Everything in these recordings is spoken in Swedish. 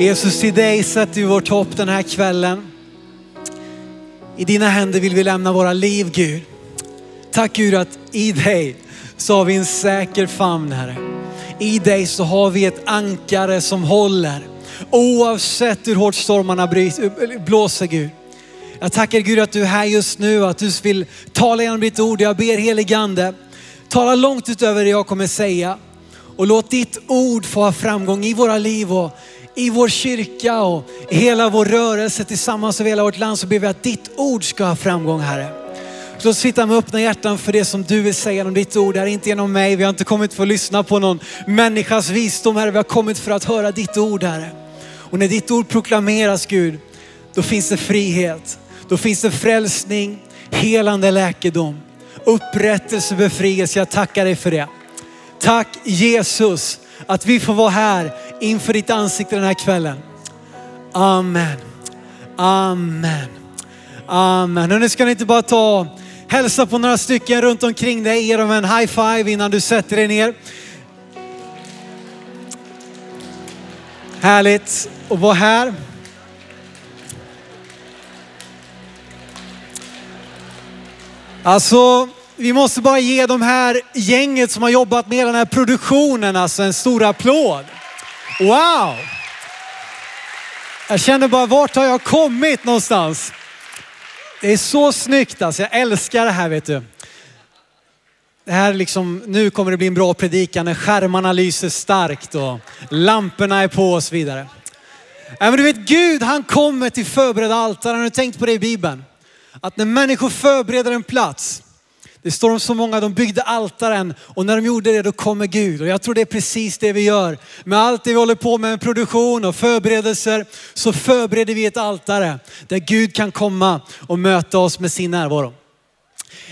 Jesus, till dig sätter vi vårt hopp den här kvällen. I dina händer vill vi lämna våra liv Gud. Tack Gud att i dig så har vi en säker famn Herre. I dig så har vi ett ankare som håller. Oavsett hur hårt stormarna blåser Gud. Jag tackar Gud att du är här just nu, att du vill tala genom ditt ord. Jag ber heligande, tala långt utöver det jag kommer säga. Och låt ditt ord få ha framgång i våra liv och i vår kyrka och i hela vår rörelse tillsammans över hela vårt land så ber vi att ditt ord ska ha framgång Herre. Låt oss sitta med öppna hjärtan för det som du vill säga genom ditt ord. Det är inte genom mig. Vi har inte kommit för att lyssna på någon människas visdom Herre. Vi har kommit för att höra ditt ord Herre. Och när ditt ord proklameras Gud, då finns det frihet. Då finns det frälsning, helande läkedom, upprättelse, befrielse. Jag tackar dig för det. Tack Jesus att vi får vara här inför ditt ansikte den här kvällen. Amen. Amen. Amen. Och nu ska ni inte bara ta hälsa på några stycken runt omkring dig, ge dem en high five innan du sätter dig ner. Härligt att vara här. Alltså, vi måste bara ge de här gänget som har jobbat med den här produktionen alltså en stor applåd. Wow! Jag känner bara, vart har jag kommit någonstans? Det är så snyggt alltså, jag älskar det här vet du. Det här liksom, nu kommer det bli en bra predikan när skärmarna lyser starkt och lamporna är på och så vidare. Men du vet Gud han kommer till förberedda altaren. Har du tänkt på det i Bibeln? Att när människor förbereder en plats, det står om så många, de byggde altaren och när de gjorde det då kommer Gud. Och jag tror det är precis det vi gör. Med allt det vi håller på med, med produktion och förberedelser, så förbereder vi ett altare där Gud kan komma och möta oss med sin närvaro.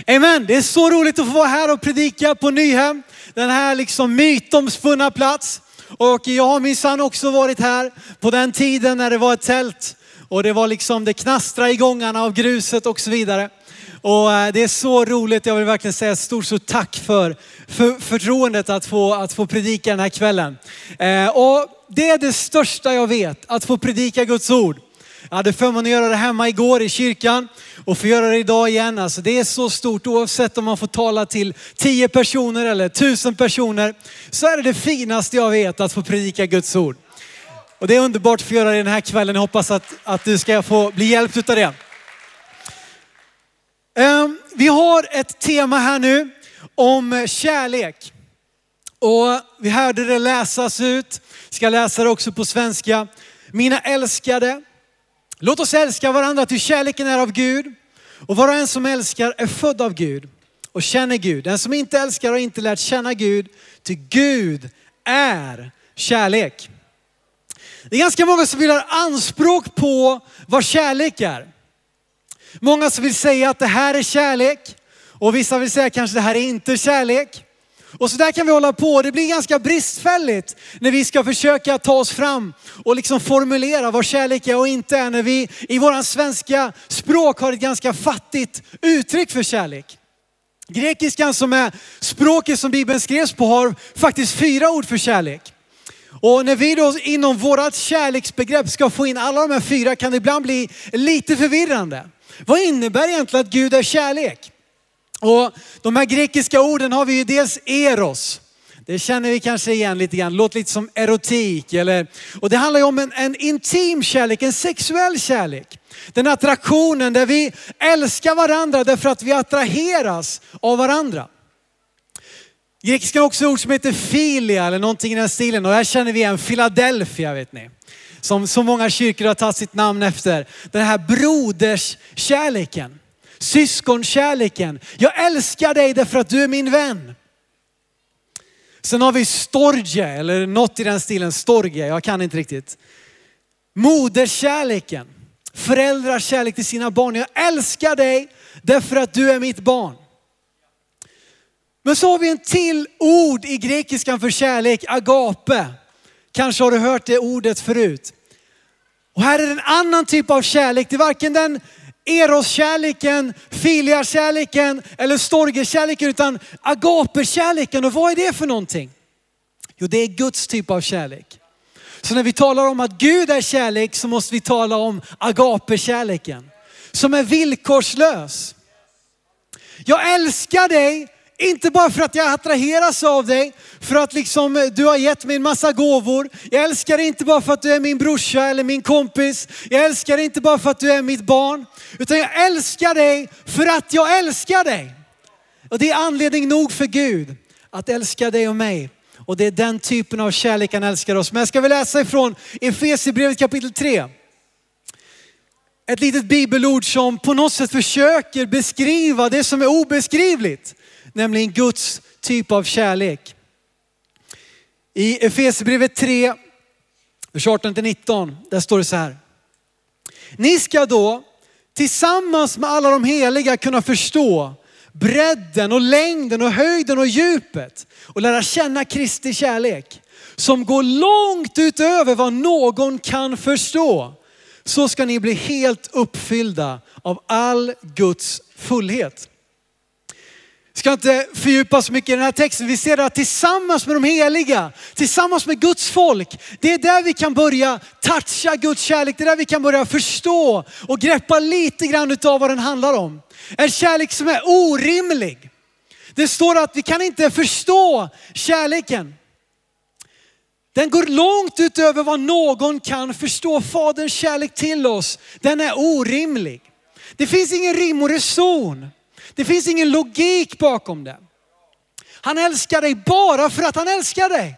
Amen, det är så roligt att få vara här och predika på Nyhem. Den här liksom mytomspunna plats. Och jag har minsann också varit här på den tiden när det var ett tält och det var liksom, det knastrade i gångarna av gruset och så vidare. Och eh, det är så roligt, jag vill verkligen säga ett stort, så tack för, för förtroendet att få, att få predika den här kvällen. Eh, och det är det största jag vet, att få predika Guds ord. Jag hade förmånen att göra det hemma igår i kyrkan och få göra det idag igen. Alltså det är så stort oavsett om man får tala till tio personer eller tusen personer så är det det finaste jag vet att få predika Guds ord. Och det är underbart att få göra det den här kvällen. Jag hoppas att, att du ska få bli hjälpt av det. Ehm, vi har ett tema här nu om kärlek. Och vi hörde det läsas ut, ska läsa det också på svenska. Mina älskade, låt oss älska varandra till kärleken är av Gud. Och var och en som älskar är född av Gud och känner Gud. Den som inte älskar har inte lärt känna Gud, till Gud är kärlek. Det är ganska många som vill ha anspråk på vad kärlek är. Många som vill säga att det här är kärlek och vissa vill säga kanske det här är inte kärlek. Och så där kan vi hålla på. Det blir ganska bristfälligt när vi ska försöka ta oss fram och liksom formulera vad kärlek är och inte är. När vi i våran svenska språk har ett ganska fattigt uttryck för kärlek. Grekiskan som är språket som Bibeln skrevs på har faktiskt fyra ord för kärlek. Och när vi då inom vårat kärleksbegrepp ska få in alla de här fyra kan det ibland bli lite förvirrande. Vad innebär egentligen att Gud är kärlek? Och de här grekiska orden har vi ju dels eros. Det känner vi kanske igen lite grann, låter lite som erotik. Eller, och det handlar ju om en, en intim kärlek, en sexuell kärlek. Den attraktionen där vi älskar varandra därför att vi attraheras av varandra. Grekiskan har också ord som heter filia eller någonting i den stilen. Och här känner vi igen Philadelphia vet ni. Som så många kyrkor har tagit sitt namn efter. Den här broderskärleken. Syskonkärleken. Jag älskar dig därför att du är min vän. Sen har vi storge, eller något i den stilen, storge, jag kan inte riktigt. Moderskärleken. Föräldrars kärlek till sina barn. Jag älskar dig därför att du är mitt barn. Men så har vi en till ord i grekiskan för kärlek, agape. Kanske har du hört det ordet förut. Och här är det en annan typ av kärlek. Det är varken den eros-kärleken, filia-kärleken eller storge-kärleken utan agape-kärleken. Och vad är det för någonting? Jo, det är Guds typ av kärlek. Så när vi talar om att Gud är kärlek så måste vi tala om agape-kärleken. Som är villkorslös. Jag älskar dig, inte bara för att jag attraheras av dig, för att liksom eh, du har gett mig en massa gåvor. Jag älskar dig inte bara för att du är min brorsa eller min kompis. Jag älskar dig inte bara för att du är mitt barn. Utan jag älskar dig för att jag älskar dig. Och det är anledning nog för Gud att älska dig och mig. Och det är den typen av kärlek han älskar oss. Men jag ska väl läsa ifrån Efesierbrevet kapitel 3. Ett litet bibelord som på något sätt försöker beskriva det som är obeskrivligt. Nämligen Guds typ av kärlek. I Efesierbrevet 3, vers 18-19, där står det så här. Ni ska då tillsammans med alla de heliga kunna förstå bredden och längden och höjden och djupet och lära känna Kristi kärlek som går långt utöver vad någon kan förstå. Så ska ni bli helt uppfyllda av all Guds fullhet. Ska inte fördjupa så mycket i den här texten. Vi ser att tillsammans med de heliga, tillsammans med Guds folk, det är där vi kan börja toucha Guds kärlek. Det är där vi kan börja förstå och greppa lite grann utav vad den handlar om. En kärlek som är orimlig. Det står att vi kan inte förstå kärleken. Den går långt utöver vad någon kan förstå. Faderns kärlek till oss, den är orimlig. Det finns ingen rim och reson. Det finns ingen logik bakom det. Han älskar dig bara för att han älskar dig.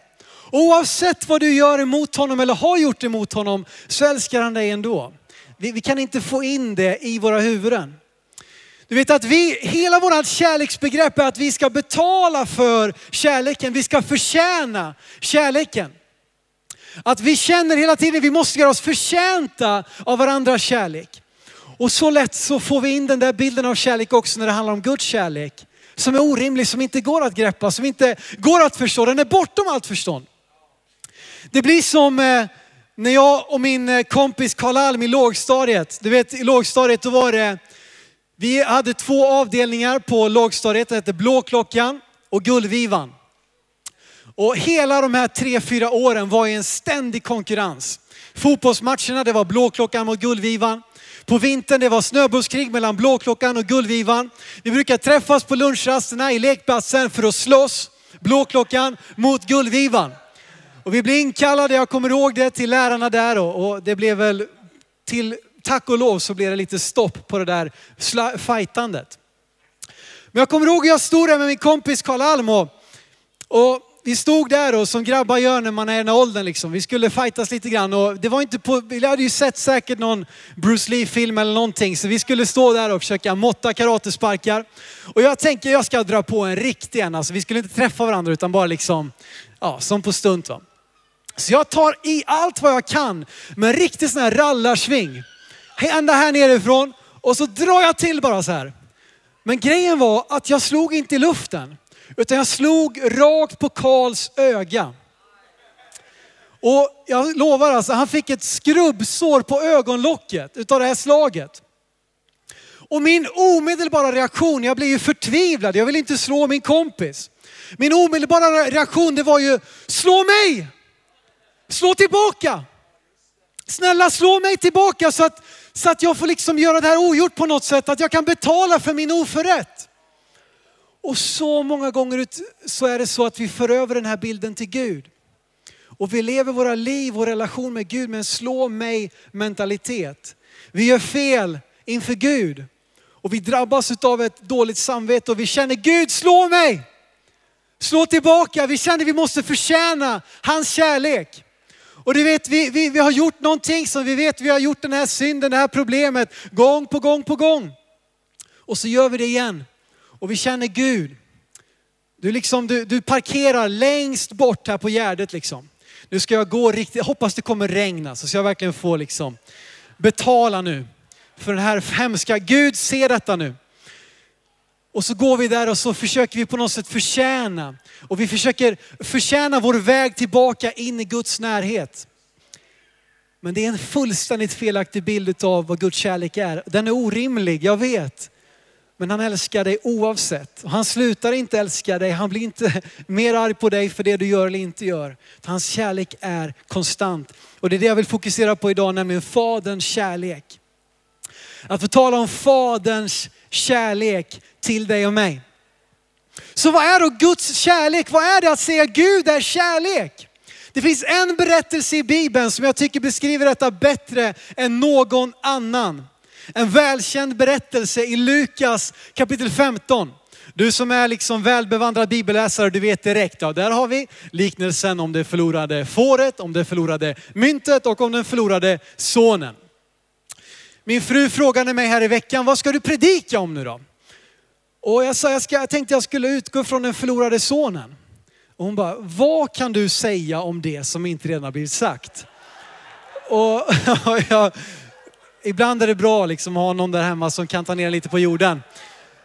Oavsett vad du gör emot honom eller har gjort emot honom så älskar han dig ändå. Vi, vi kan inte få in det i våra huvuden. Du vet att vi, hela vårt kärleksbegrepp är att vi ska betala för kärleken. Vi ska förtjäna kärleken. Att vi känner hela tiden, att vi måste göra oss förtjänta av varandras kärlek. Och så lätt så får vi in den där bilden av kärlek också när det handlar om Guds kärlek. Som är orimlig, som inte går att greppa, som inte går att förstå. Den är bortom allt förstånd. Det blir som eh, när jag och min eh, kompis Karl Alm i lågstadiet, du vet i lågstadiet då var det, vi hade två avdelningar på lågstadiet, det hette Blåklockan och Gullvivan. Och hela de här tre, fyra åren var i en ständig konkurrens. Fotbollsmatcherna, det var Blåklockan mot Gullvivan. På vintern det var snöbuskrig mellan Blåklockan och Gullvivan. Vi brukar träffas på lunchrasterna i lekplatsen för att slåss. Blåklockan mot Gullvivan. Och vi blev inkallade, jag kommer ihåg det, till lärarna där och, och det blev väl till tack och lov så blev det lite stopp på det där fightandet. Men jag kommer ihåg jag stod där med min kompis Karl Alm och, och vi stod där och som grabbar gör när man är i den åldern liksom. Vi skulle fightas lite grann och det var inte på, vi hade ju sett säkert någon Bruce Lee-film eller någonting. Så vi skulle stå där och försöka måtta karatesparkar. Och jag tänker jag ska dra på en riktig en. Alltså vi skulle inte träffa varandra utan bara liksom, ja som på stunt va. Så jag tar i allt vad jag kan med en riktig sån här rallarsving. Ända här nerifrån och så drar jag till bara så här. Men grejen var att jag slog inte i luften. Utan jag slog rakt på Karls öga. Och jag lovar alltså, han fick ett skrubbsår på ögonlocket utav det här slaget. Och min omedelbara reaktion, jag blev ju förtvivlad, jag ville inte slå min kompis. Min omedelbara reaktion det var ju, slå mig! Slå tillbaka! Snälla slå mig tillbaka så att, så att jag får liksom göra det här ogjort på något sätt, att jag kan betala för min oförrätt. Och så många gånger så är det så att vi för över den här bilden till Gud. Och vi lever våra liv och relation med Gud med en slå mig mentalitet. Vi gör fel inför Gud. Och vi drabbas av ett dåligt samvete och vi känner Gud slå mig. Slå tillbaka. Vi känner vi måste förtjäna hans kärlek. Och du vet, vi, vi, vi har gjort någonting som vi vet, vi har gjort den här synden, det här problemet gång på gång på gång. Och så gör vi det igen. Och vi känner Gud. Du, liksom, du, du parkerar längst bort här på Gärdet liksom. Nu ska jag gå riktigt, hoppas det kommer regna alltså, så jag verkligen får liksom betala nu för den här hemska, Gud ser detta nu. Och så går vi där och så försöker vi på något sätt förtjäna. Och vi försöker förtjäna vår väg tillbaka in i Guds närhet. Men det är en fullständigt felaktig bild av vad Guds kärlek är. Den är orimlig, jag vet. Men han älskar dig oavsett. Han slutar inte älska dig, han blir inte mer arg på dig för det du gör eller inte gör. Hans kärlek är konstant. Och det är det jag vill fokusera på idag, nämligen Faderns kärlek. Att få tala om Faderns kärlek till dig och mig. Så vad är då Guds kärlek? Vad är det att säga Gud är kärlek? Det finns en berättelse i Bibeln som jag tycker beskriver detta bättre än någon annan. En välkänd berättelse i Lukas kapitel 15. Du som är liksom välbevandrad bibelläsare, du vet direkt, ja där har vi liknelsen om det förlorade fåret, om det förlorade myntet och om den förlorade sonen. Min fru frågade mig här i veckan, vad ska du predika om nu då? Och jag sa, jag, ska, jag tänkte jag skulle utgå från den förlorade sonen. Och hon bara, vad kan du säga om det som inte redan har blivit sagt? Och jag, ibland är det bra liksom att ha någon där hemma som kan ta ner lite på jorden.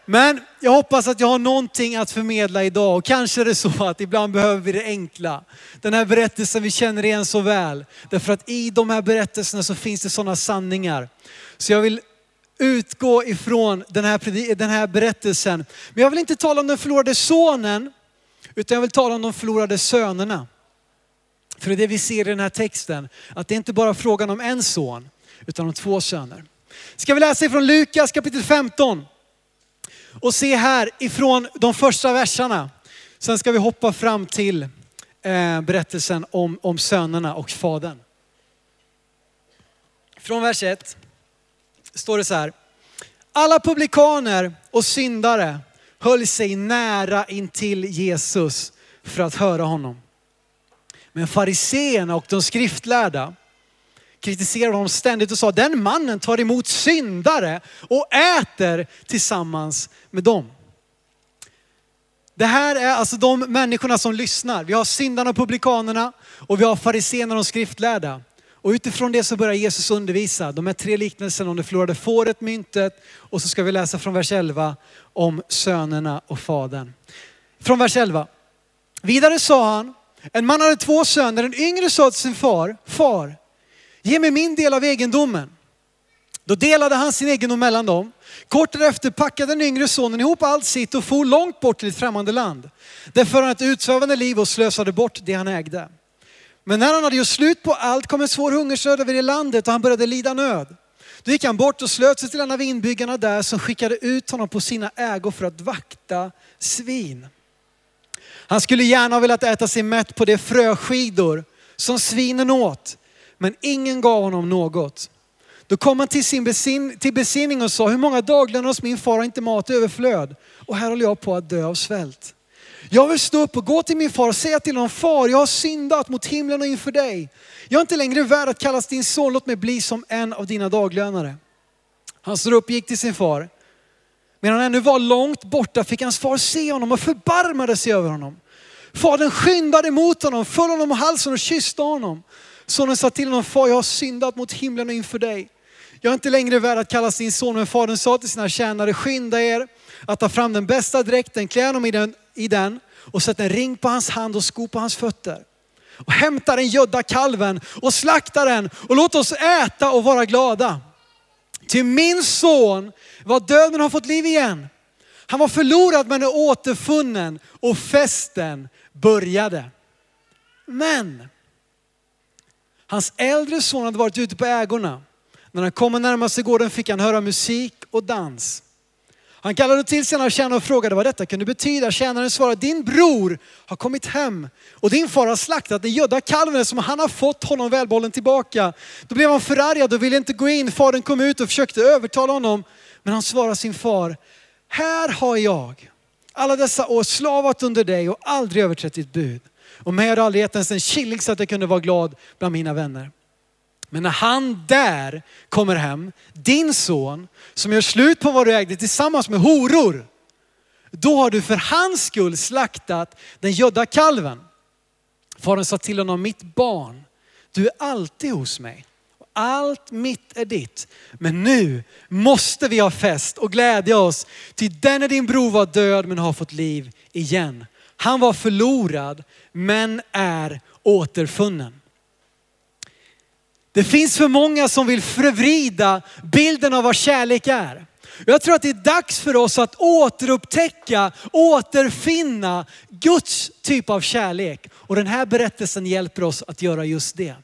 Men jag hoppas att jag har någonting att förmedla idag och kanske är det så att ibland behöver vi det enkla. Den här berättelsen vi känner igen så väl. Därför att i de här berättelserna så finns det sådana sanningar. Så jag vill utgå ifrån den här, den här berättelsen. Men jag vill inte tala om den förlorade sonen, utan jag vill tala om de förlorade sönerna. För det är det vi ser i den här texten, att det är inte bara frågan om en son, utan om två söner. Ska vi läsa ifrån Lukas kapitel 15 och se här ifrån de första verserna. Sen ska vi hoppa fram till eh, berättelsen om, om sönerna och fadern. Från vers 1 står det så här. Alla publikaner och syndare höll sig nära intill Jesus för att höra honom. Men fariseerna och de skriftlärda kritiserade honom ständigt och sa, den mannen tar emot syndare och äter tillsammans med dem. Det här är alltså de människorna som lyssnar. Vi har syndarna och publikanerna och vi har fariséerna och de skriftlärda. Och utifrån det så börjar Jesus undervisa de här tre liknelserna om det förlorade fåret, myntet och så ska vi läsa från vers 11 om sönerna och fadern. Från vers 11. Vidare sa han, en man hade två söner, den yngre sa till sin far, far, ge mig min del av egendomen. Då delade han sin egendom mellan dem. Kort därefter packade den yngre sonen ihop allt sitt och for långt bort till ett främmande land. Där förde han ett utsvävande liv och slösade bort det han ägde. Men när han hade gjort slut på allt kom en svår hungersnöd över det landet och han började lida nöd. Då gick han bort och slöt sig till en av inbyggarna där som skickade ut honom på sina ägor för att vakta svin. Han skulle gärna ha velat äta sig mätt på de fröskidor som svinen åt, men ingen gav honom något. Då kom han till, sin besin till besinning och sa, hur många daglöner hos min far har inte mat i överflöd? Och här håller jag på att dö av svält. Jag vill stå upp och gå till min far och säga till honom, far jag har syndat mot himlen och inför dig. Jag är inte längre värd att kallas din son, låt mig bli som en av dina daglönare. Han står upp och gick till sin far. Medan han ännu var långt borta fick hans far se honom och förbarmade sig över honom. Fadern skyndade mot honom, föll honom om halsen och kysste honom. Sonen sa till honom, far jag har syndat mot himlen och inför dig. Jag är inte längre värd att kallas din son. Men fadern sa till sina tjänare, skynda er att ta fram den bästa dräkten, klä honom i den, i den och sätt en ring på hans hand och sko på hans fötter. Och hämta den gödda kalven och slakta den och låt oss äta och vara glada. Till min son var döden har fått liv igen. Han var förlorad men är återfunnen och festen började. Men hans äldre son hade varit ute på ägorna. När han kom och närmade sig gården fick han höra musik och dans. Han kallade till sina tjänare och frågade vad detta kunde betyda. Tjänaren svarade, din bror har kommit hem och din far har slaktat den gödda kalven som han har fått honom välbollen tillbaka. Då blev han förargad och ville inte gå in. Fadern kom ut och försökte övertala honom. Men han svarade sin far, här har jag alla dessa år slavat under dig och aldrig överträtt ditt bud. Och mig har aldrig gett ens en killing så att jag kunde vara glad bland mina vänner. Men när han där kommer hem, din son, som gör slut på vad du ägde tillsammans med horor, då har du för hans skull slaktat den gödda kalven. Fadern sa till honom, mitt barn, du är alltid hos mig. Allt mitt är ditt. Men nu måste vi ha fest och glädja oss. Till den är din bror var död men har fått liv igen. Han var förlorad men är återfunnen. Det finns för många som vill förvrida bilden av vad kärlek är. Jag tror att det är dags för oss att återupptäcka, återfinna Guds typ av kärlek. Och den här berättelsen hjälper oss att göra just det.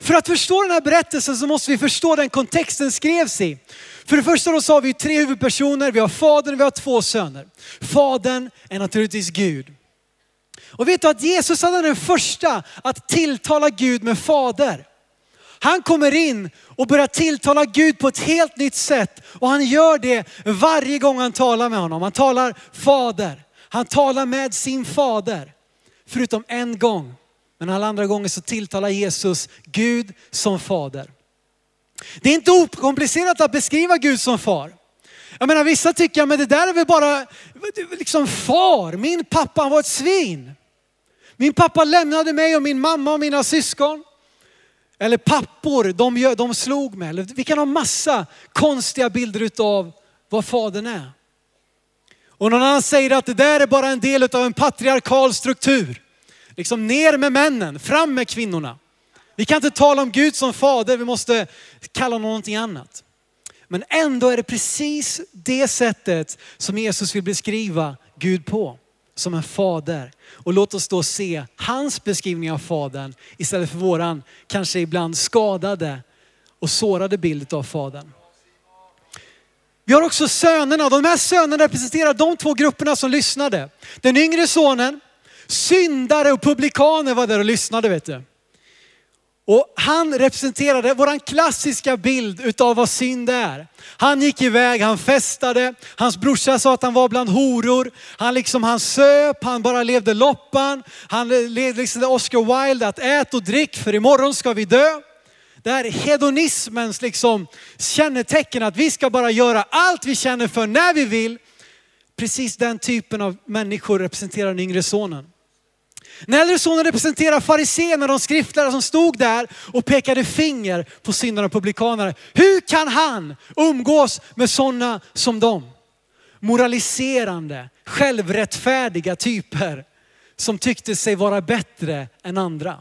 För att förstå den här berättelsen så måste vi förstå den kontexten skrevs i. För det första då så har vi tre huvudpersoner, vi har fadern och vi har två söner. Fadern är naturligtvis Gud. Och vet du att Jesus är den första att tilltala Gud med fader. Han kommer in och börjar tilltala Gud på ett helt nytt sätt. Och han gör det varje gång han talar med honom. Han talar fader. Han talar med sin fader. Förutom en gång. Men alla andra gånger så tilltalar Jesus Gud som fader. Det är inte okomplicerat att beskriva Gud som far. Jag menar vissa tycker, men det där är väl bara liksom far. Min pappa var ett svin. Min pappa lämnade mig och min mamma och mina syskon. Eller pappor, de, de slog mig. vi kan ha massa konstiga bilder utav vad fadern är. Och någon annan säger att det där är bara en del av en patriarkal struktur. Liksom ner med männen, fram med kvinnorna. Vi kan inte tala om Gud som fader, vi måste kalla honom någonting annat. Men ändå är det precis det sättet som Jesus vill beskriva Gud på. Som en fader. Och låt oss då se hans beskrivning av fadern istället för våran kanske ibland skadade och sårade bild av fadern. Vi har också sönerna. De här sönerna representerar de två grupperna som lyssnade. Den yngre sonen, syndare och publikaner var där och lyssnade vet du. Och han representerade våran klassiska bild utav vad synd är. Han gick iväg, han festade, hans brorsa sa att han var bland horor. Han liksom, han söp, han bara levde loppan. Han levde liksom Oscar Wilde, att ät och drick för imorgon ska vi dö. Det här är hedonismens liksom kännetecken, att vi ska bara göra allt vi känner för när vi vill. Precis den typen av människor representerar den yngre sonen. Den äldre sonen representerar fariséerna, de skriftlärare som stod där och pekade finger på syndarna och publikanare. Hur kan han umgås med sådana som dem? Moraliserande, självrättfärdiga typer som tyckte sig vara bättre än andra.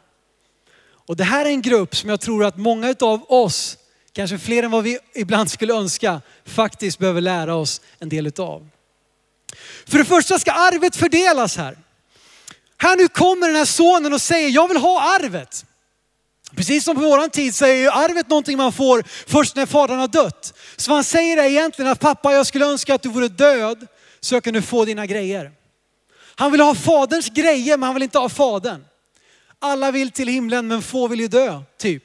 Och det här är en grupp som jag tror att många av oss, kanske fler än vad vi ibland skulle önska, faktiskt behöver lära oss en del utav. För det första ska arvet fördelas här. Här nu kommer den här sonen och säger, jag vill ha arvet. Precis som på våran tid så är ju arvet någonting man får först när fadern har dött. Så vad han säger är egentligen att pappa jag skulle önska att du vore död så jag kunde få dina grejer. Han vill ha faderns grejer men han vill inte ha fadern. Alla vill till himlen men få vill ju dö, typ.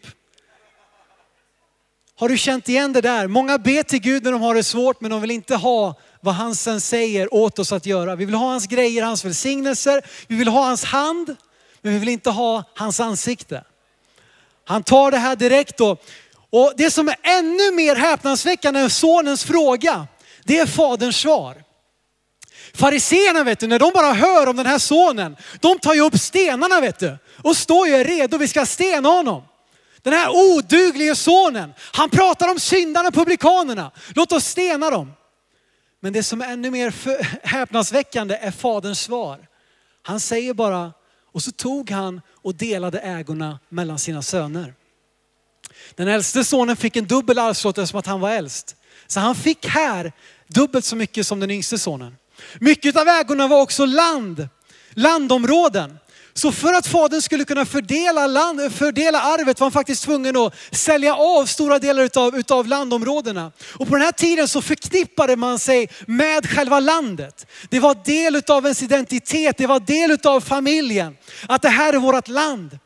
Har du känt igen det där? Många ber till Gud när de har det svårt men de vill inte ha vad han sen säger åt oss att göra. Vi vill ha hans grejer, hans välsignelser. Vi vill ha hans hand, men vi vill inte ha hans ansikte. Han tar det här direkt då. Och det som är ännu mer häpnadsväckande än sonens fråga, det är faderns svar. Fariséerna vet du, när de bara hör om den här sonen, de tar ju upp stenarna vet du. Och står ju redo, vi ska stena honom. Den här oduglige sonen, han pratar om syndarna och publikanerna. Låt oss stena dem. Men det som är ännu mer häpnadsväckande är faderns svar. Han säger bara, och så tog han och delade ägorna mellan sina söner. Den äldste sonen fick en dubbel arvslott eftersom att han var äldst. Så han fick här dubbelt så mycket som den yngste sonen. Mycket av ägorna var också land, landområden. Så för att fadern skulle kunna fördela, land, fördela arvet var han faktiskt tvungen att sälja av stora delar utav, utav landområdena. Och på den här tiden så förknippade man sig med själva landet. Det var del utav ens identitet, det var del utav familjen. Att det här är vårt land.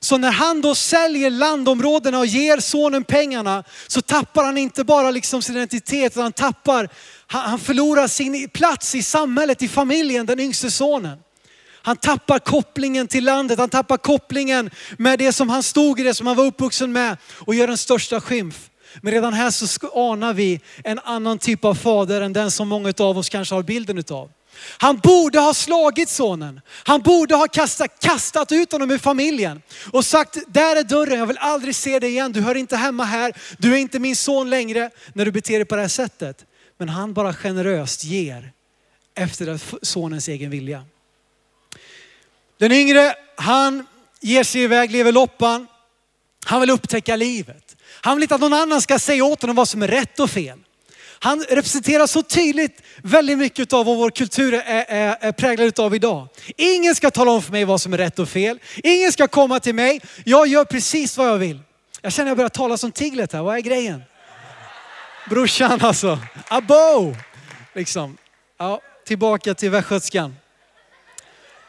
Så när han då säljer landområdena och ger sonen pengarna så tappar han inte bara liksom sin identitet, utan han tappar, han förlorar sin plats i samhället, i familjen, den yngste sonen. Han tappar kopplingen till landet, han tappar kopplingen med det som han stod i, det som han var uppvuxen med och gör den största skymf. Men redan här så anar vi en annan typ av fader än den som många av oss kanske har bilden utav. Han borde ha slagit sonen. Han borde ha kastat, kastat ut honom ur familjen och sagt, där är dörren, jag vill aldrig se dig igen. Du hör inte hemma här. Du är inte min son längre när du beter dig på det här sättet. Men han bara generöst ger efter sonens egen vilja. Den yngre, han ger sig iväg, lever loppan. Han vill upptäcka livet. Han vill inte att någon annan ska säga åt honom vad som är rätt och fel. Han representerar så tydligt väldigt mycket av vad vår kultur är, är, är präglad av idag. Ingen ska tala om för mig vad som är rätt och fel. Ingen ska komma till mig. Jag gör precis vad jag vill. Jag känner att jag börjar tala som Tiglet här. Vad är grejen? Brorsan alltså. Abo! Liksom. Ja, tillbaka till västgötskan.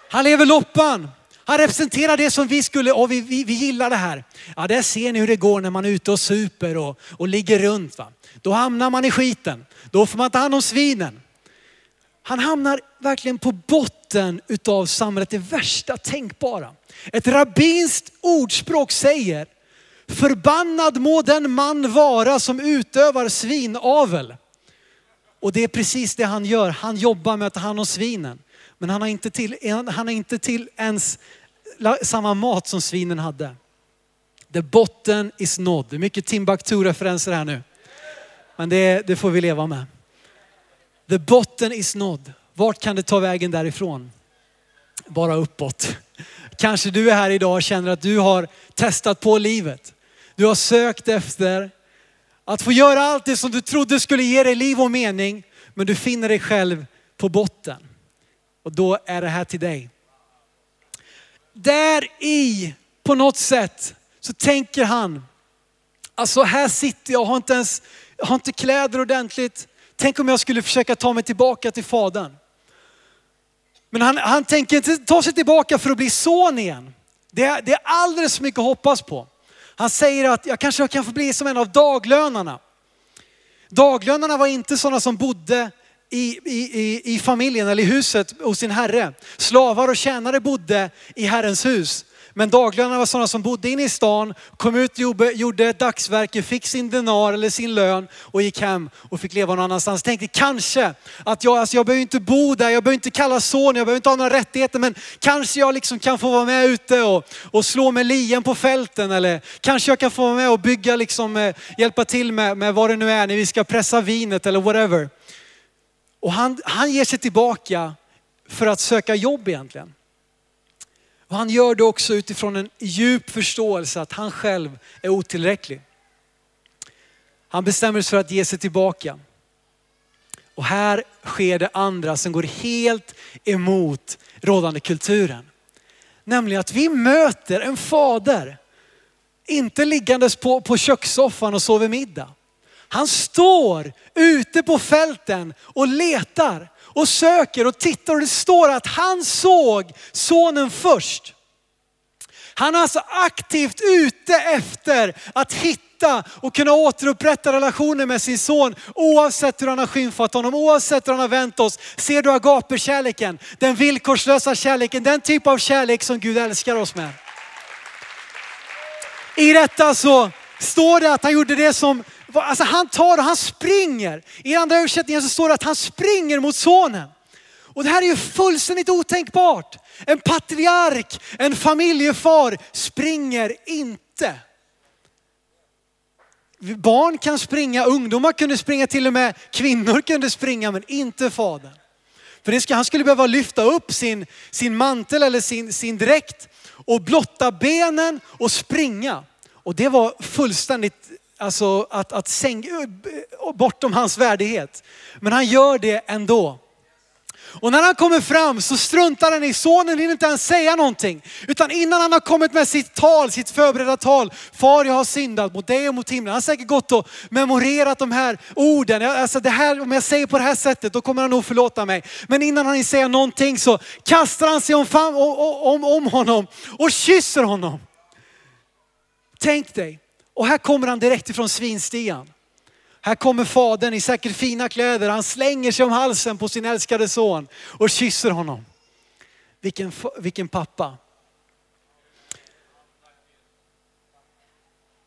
Han lever loppan. Han representerar det som vi skulle, och vi, vi, vi gillar det här. Ja, där ser ni hur det går när man är ute och super och, och ligger runt. Va? Då hamnar man i skiten. Då får man ta hand om svinen. Han hamnar verkligen på botten utav samhället, det värsta tänkbara. Ett rabbinskt ordspråk säger, förbannad må den man vara som utövar svinavel. Och det är precis det han gör. Han jobbar med att ta hand om svinen. Men han har inte till, han har inte till ens samma mat som svinen hade. The botten is nådd. Det är mycket Timbuktu-referenser här nu. Men det, det får vi leva med. The botten is nådd. Vart kan det ta vägen därifrån? Bara uppåt. Kanske du är här idag och känner att du har testat på livet. Du har sökt efter att få göra allt det som du trodde skulle ge dig liv och mening. Men du finner dig själv på botten. Och då är det här till dig. Där i på något sätt så tänker han, alltså här sitter jag, har inte ens, jag har inte kläder ordentligt. Tänk om jag skulle försöka ta mig tillbaka till fadern. Men han, han tänker inte ta sig tillbaka för att bli son igen. Det det är alldeles för mycket att hoppas på. Han säger att jag kanske kan få bli som en av daglönarna. Daglönarna var inte sådana som bodde i, i, i familjen eller i huset hos sin herre. Slavar och tjänare bodde i Herrens hus. Men daglönarna var sådana som bodde inne i stan, kom ut, gjorde ett dagsverke, fick sin denar eller sin lön och gick hem och fick leva någon annanstans. Tänkte kanske att jag, alltså jag behöver inte bo där, jag behöver inte kalla son, jag behöver inte ha några rättigheter, men kanske jag liksom kan få vara med ute och, och slå med lien på fälten eller kanske jag kan få vara med och bygga, liksom, eh, hjälpa till med, med vad det nu är när vi ska pressa vinet eller whatever. Och han, han ger sig tillbaka för att söka jobb egentligen. Och han gör det också utifrån en djup förståelse att han själv är otillräcklig. Han bestämmer sig för att ge sig tillbaka. Och här sker det andra som går helt emot rådande kulturen. Nämligen att vi möter en fader, inte liggandes på, på kökssoffan och sover middag. Han står ute på fälten och letar och söker och tittar och det står att han såg sonen först. Han är alltså aktivt ute efter att hitta och kunna återupprätta relationen med sin son oavsett hur han har skymfat honom, oavsett hur han har vänt oss. Ser du agape-kärleken, den villkorslösa kärleken, den typ av kärlek som Gud älskar oss med. I detta så står det att han gjorde det som Alltså han tar och han springer. I andra översättningar så står det att han springer mot sonen. Och det här är ju fullständigt otänkbart. En patriark, en familjefar springer inte. Barn kan springa, ungdomar kunde springa, till och med kvinnor kunde springa, men inte fadern. För det ska, han skulle behöva lyfta upp sin, sin mantel eller sin, sin dräkt och blotta benen och springa. Och det var fullständigt alltså att, att sänka, bortom hans värdighet. Men han gör det ändå. Och när han kommer fram så struntar han i sonen, vill inte ens säga någonting. Utan innan han har kommit med sitt tal, sitt förberedda tal. Far jag har syndat mot dig och mot himlen. Han har säkert gått och memorerat de här orden. Alltså det här, om jag säger på det här sättet då kommer han nog förlåta mig. Men innan han säger någonting så kastar han sig om, om, om honom och kysser honom. Tänk dig, och här kommer han direkt ifrån svinstian. Här kommer fadern i säkert fina kläder. Han slänger sig om halsen på sin älskade son och kysser honom. Vilken, vilken pappa.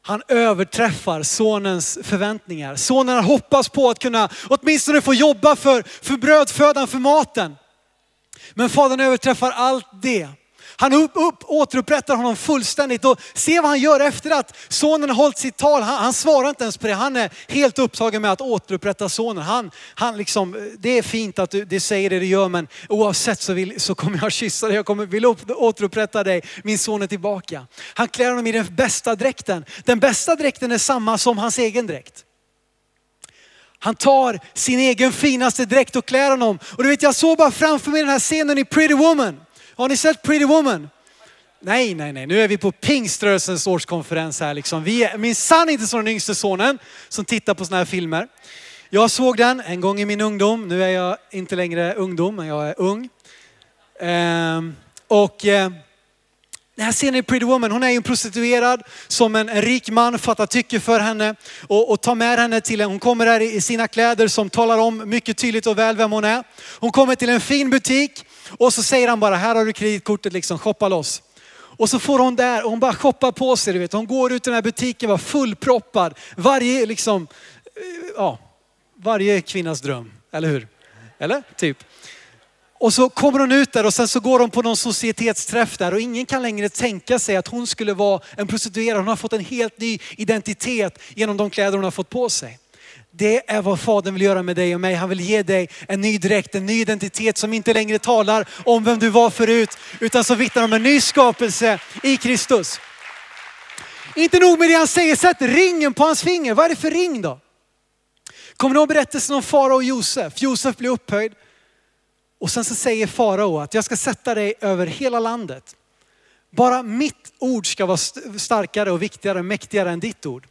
Han överträffar sonens förväntningar. Sonen hoppas på att kunna åtminstone få jobba för, för brödfödan, för maten. Men fadern överträffar allt det han upp, upp, återupprättar honom fullständigt och se vad han gör efter att sonen har hållit sitt tal. Han, han, svarar inte ens på det. Han är helt upptagen med att återupprätta sonen. Han, han liksom, det är fint att du, du säger det du gör men oavsett så, vill, så kommer jag kyssa dig. Jag kommer, vill återupprätta dig. Min son är tillbaka. Han klär honom i den bästa dräkten. Den bästa dräkten är samma som hans egen dräkt. Han tar sin egen finaste dräkt och klär honom. Och du vet, jag såg bara framför mig den här scenen i Pretty Woman. Har ni sett Pretty Woman? Nej, nej, nej. Nu är vi på pingströrelsens årskonferens här. Liksom. Vi är minsann inte som den yngste sonen som tittar på sådana här filmer. Jag såg den en gång i min ungdom. Nu är jag inte längre ungdom, men jag är ung. Ehm, och eh, den här scenen i Pretty Woman, hon är ju en prostituerad som en, en rik man fattar tycke för henne och, och tar med henne till en, hon kommer där i, i sina kläder som talar om mycket tydligt och väl vem hon är. Hon kommer till en fin butik och så säger han bara, här har du kreditkortet liksom, shoppa loss. Och så får hon där, och hon bara shoppar på sig, du vet. Hon går ut i den här butiken, var fullproppad. Varje, liksom, eh, ja, varje kvinnas dröm, eller hur? Eller? Typ. Och så kommer hon ut där och sen så går hon på någon societetsträff där och ingen kan längre tänka sig att hon skulle vara en prostituerad. Hon har fått en helt ny identitet genom de kläder hon har fått på sig. Det är vad Fadern vill göra med dig och mig. Han vill ge dig en ny dräkt, en ny identitet som inte längre talar om vem du var förut, utan som vittnar om en ny skapelse i Kristus. Inte nog med det han säger, sätt ringen på hans finger. Vad är det för ring då? Kommer ni ihåg berättelsen om farao och Josef? Josef blir upphöjd och sen så säger farao att jag ska sätta dig över hela landet. Bara mitt ord ska vara starkare och viktigare, och mäktigare än ditt ord.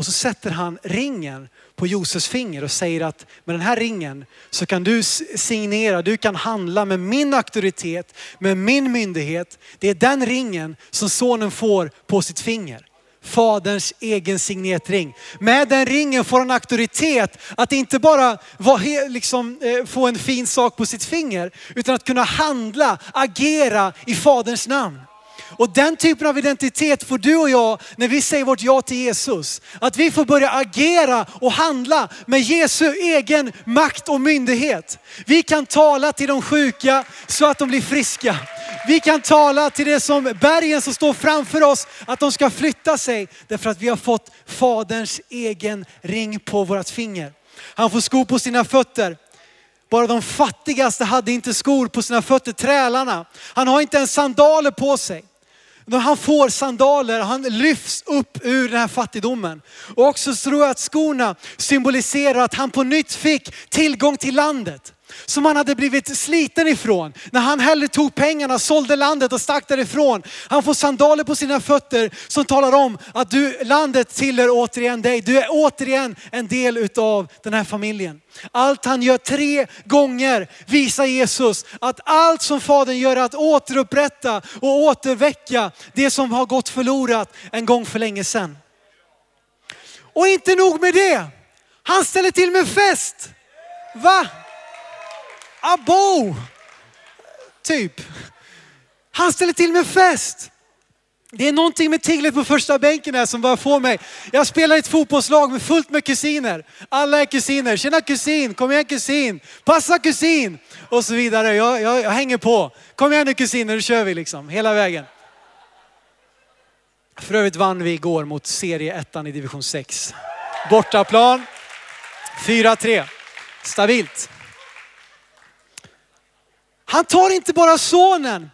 Och så sätter han ringen på Josefs finger och säger att med den här ringen så kan du signera, du kan handla med min auktoritet, med min myndighet. Det är den ringen som sonen får på sitt finger. Faderns egen signetring. Med den ringen får han auktoritet att inte bara vara, liksom, eh, få en fin sak på sitt finger, utan att kunna handla, agera i Faderns namn. Och den typen av identitet får du och jag när vi säger vårt ja till Jesus. Att vi får börja agera och handla med Jesu egen makt och myndighet. Vi kan tala till de sjuka så att de blir friska. Vi kan tala till det som bergen som står framför oss, att de ska flytta sig. Därför att vi har fått Faderns egen ring på vårt finger. Han får skor på sina fötter. Bara de fattigaste hade inte skor på sina fötter, trälarna. Han har inte ens sandaler på sig. När han får sandaler, han lyfts upp ur den här fattigdomen. Och också tror jag att skorna symboliserar att han på nytt fick tillgång till landet som han hade blivit sliten ifrån. När han hellre tog pengarna, sålde landet och stack därifrån. Han får sandaler på sina fötter som talar om att du, landet tillhör återigen dig. Du är återigen en del utav den här familjen. Allt han gör tre gånger visar Jesus att allt som Fadern gör är att återupprätta och återväcka det som har gått förlorat en gång för länge sedan. Och inte nog med det, han ställer till med fest. Va? Abo! Typ. Han ställer till med fest. Det är någonting med tiglet på första bänken här som bara får mig. Jag spelar i ett fotbollslag med fullt med kusiner. Alla är kusiner. Tjena kusin, kom igen kusin, passa kusin och så vidare. Jag, jag, jag hänger på. Kom igen nu kusiner, nu kör vi liksom hela vägen. För övrigt vann vi igår mot serieettan i division 6. Bortaplan 4-3. Stabilt. Han tar inte bara sonen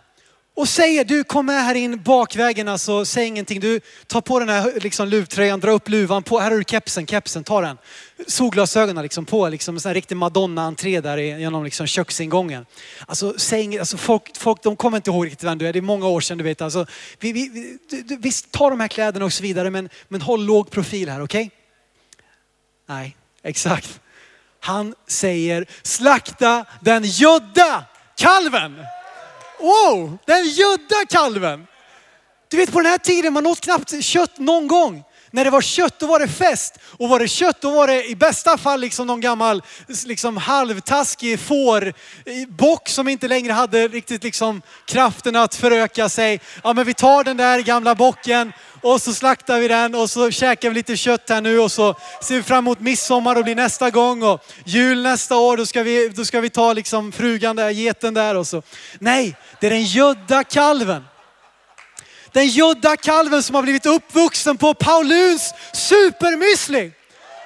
och säger du kom med här in bakvägen, alltså säg ingenting. Du tar på den här liksom, luvtröjan, dra upp luvan, på, här har du kepsen, kepsen, ta den. Solglasögonen liksom på, liksom en sån här riktig madonna-entré där genom liksom, köksingången. Alltså, säg, alltså folk, folk de kommer inte ihåg riktigt vem du är, det är många år sedan du vet. Alltså, vi, vi, vi, visst, ta de här kläderna och så vidare men, men håll låg profil här, okej? Okay? Nej, exakt. Han säger slakta den gödda kalven. Wow, den gödda kalven. Du vet på den här tiden, man åt knappt kött någon gång. När det var kött då var det fest. Och var det kött då var det i bästa fall liksom någon gammal liksom halvtaskig fårbock som inte längre hade riktigt liksom kraften att föröka sig. Ja men vi tar den där gamla bocken och så slaktar vi den och så käkar vi lite kött här nu och så ser vi fram emot midsommar och blir nästa gång och jul nästa år då ska vi, då ska vi ta liksom frugan där, geten där och så. Nej, det är den gödda kalven. Den gödda kalven som har blivit uppvuxen på Pauluns supermüsli.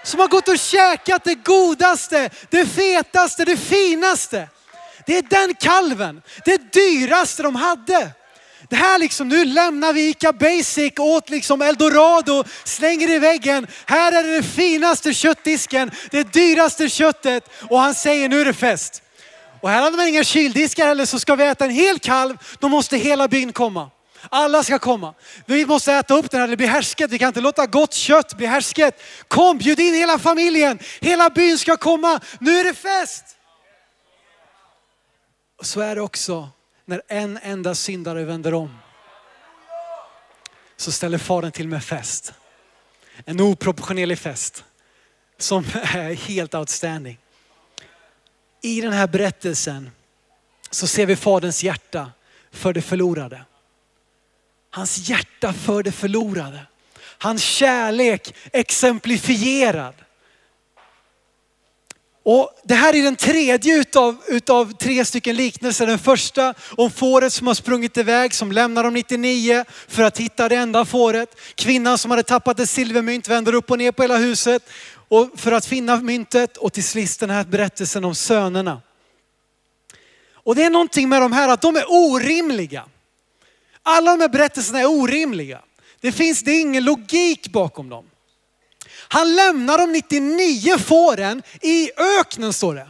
Som har gått och käkat det godaste, det fetaste, det finaste. Det är den kalven, det dyraste de hade. det här liksom, nu lämnar vi Ica Basic åt liksom Eldorado, slänger i väggen. Här är det den finaste köttdisken, det dyraste köttet. Och han säger nu är det fest. Och här hade man inga kyldiskar heller, så ska vi äta en hel kalv, då måste hela byn komma. Alla ska komma. Vi måste äta upp den här, det blir härsket. Vi kan inte låta gott kött bli härsket. Kom, bjud in hela familjen. Hela byn ska komma. Nu är det fest. Och så är det också när en enda syndare vänder om. Så ställer Fadern till med fest. En oproportionerlig fest som är helt outstanding. I den här berättelsen så ser vi Faderns hjärta för det förlorade. Hans hjärta för det förlorade. Hans kärlek exemplifierad. Och det här är den tredje utav, utav tre stycken liknelser. Den första om fåret som har sprungit iväg, som lämnar de 99 för att hitta det enda fåret. Kvinnan som hade tappat ett silvermynt vänder upp och ner på hela huset och för att finna myntet. Och till sist den här berättelsen om sönerna. Och det är någonting med de här att de är orimliga. Alla de här berättelserna är orimliga. Det finns det är ingen logik bakom dem. Han lämnar de 99 fåren i öknen står det.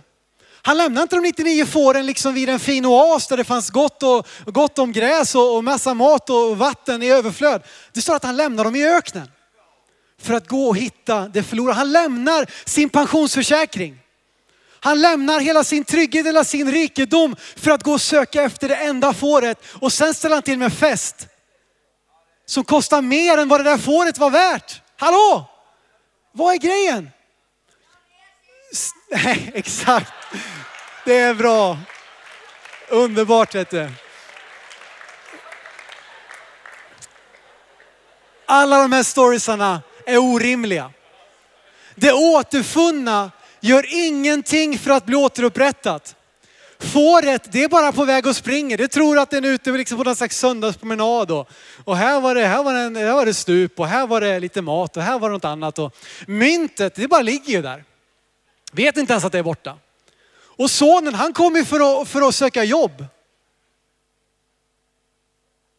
Han lämnar inte de 99 fåren liksom vid en fin oas där det fanns gott, och, gott om gräs och, och massa mat och vatten i överflöd. Det står att han lämnar dem i öknen. För att gå och hitta det förlorade. Han lämnar sin pensionsförsäkring. Han lämnar hela sin trygghet, hela sin rikedom för att gå och söka efter det enda fåret. Och sen ställer han till med fest. Som kostar mer än vad det där fåret var värt. Hallå! Vad är grejen? Nej, exakt. Det är bra. Underbart vet du. Alla de här storiesarna är orimliga. Det återfunna gör ingenting för att bli återupprättat. Fåret, det är bara på väg och springer. Det tror att den är ute liksom på någon slags söndagspromenad. Och, och här, var det, här, var det, här var det stup och här var det lite mat och här var det något annat. Och myntet, det bara ligger ju där. Vet inte ens att det är borta. Och sonen, han kommer för att, för att söka jobb.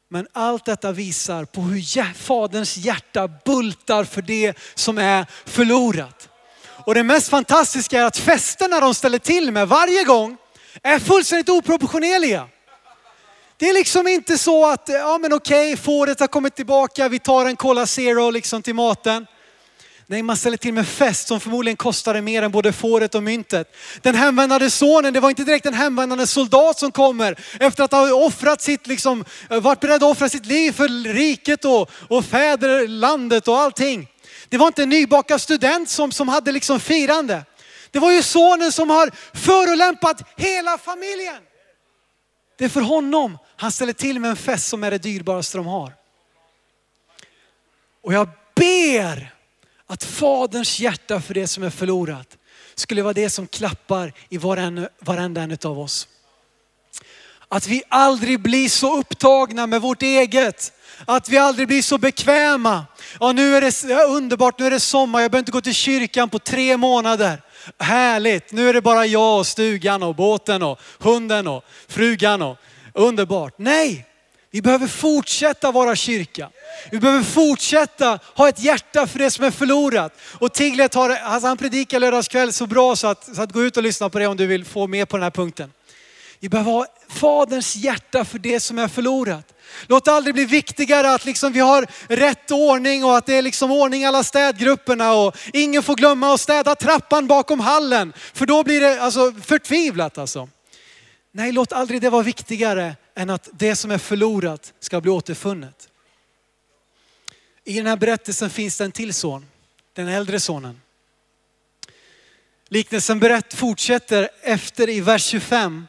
Men allt detta visar på hur faderns hjärta bultar för det som är förlorat. Och det mest fantastiska är att festerna de ställer till med varje gång är fullständigt oproportionerliga. Det är liksom inte så att, eh, ja men okej, fåret har kommit tillbaka, vi tar en Cola Zero liksom till maten. Nej, man ställer till med fest som förmodligen kostade mer än både fåret och myntet. Den hemvändande sonen, det var inte direkt en hemvändande soldat som kommer efter att ha offrat sitt, liksom, eh, varit beredd att offra sitt liv för riket och, och fäderlandet och allting. Det var inte en nybakad student som, som hade liksom firande. Det var ju sonen som har förolämpat hela familjen. Det är för honom han ställer till med en fest som är det dyrbaraste de har. Och jag ber att faderns hjärta för det som är förlorat skulle vara det som klappar i varenda en av oss. Att vi aldrig blir så upptagna med vårt eget. Att vi aldrig blir så bekväma. Ja, nu är det underbart, nu är det sommar, jag behöver inte gå till kyrkan på tre månader. Härligt, nu är det bara jag och stugan och båten och hunden och frugan och underbart. Nej, vi behöver fortsätta vara kyrka. Vi behöver fortsätta ha ett hjärta för det som är förlorat. Och Tiglet har, alltså han predikar lördagskväll så bra så att, så att gå ut och lyssna på det om du vill få med på den här punkten. Vi behöver ha Faderns hjärta för det som är förlorat. Låt det aldrig bli viktigare att liksom vi har rätt ordning och att det är liksom ordning i alla städgrupperna och ingen får glömma att städa trappan bakom hallen. För då blir det alltså förtvivlat alltså. Nej, låt aldrig det vara viktigare än att det som är förlorat ska bli återfunnet. I den här berättelsen finns det en till son, den äldre sonen. Liknelsen berätt fortsätter efter i vers 25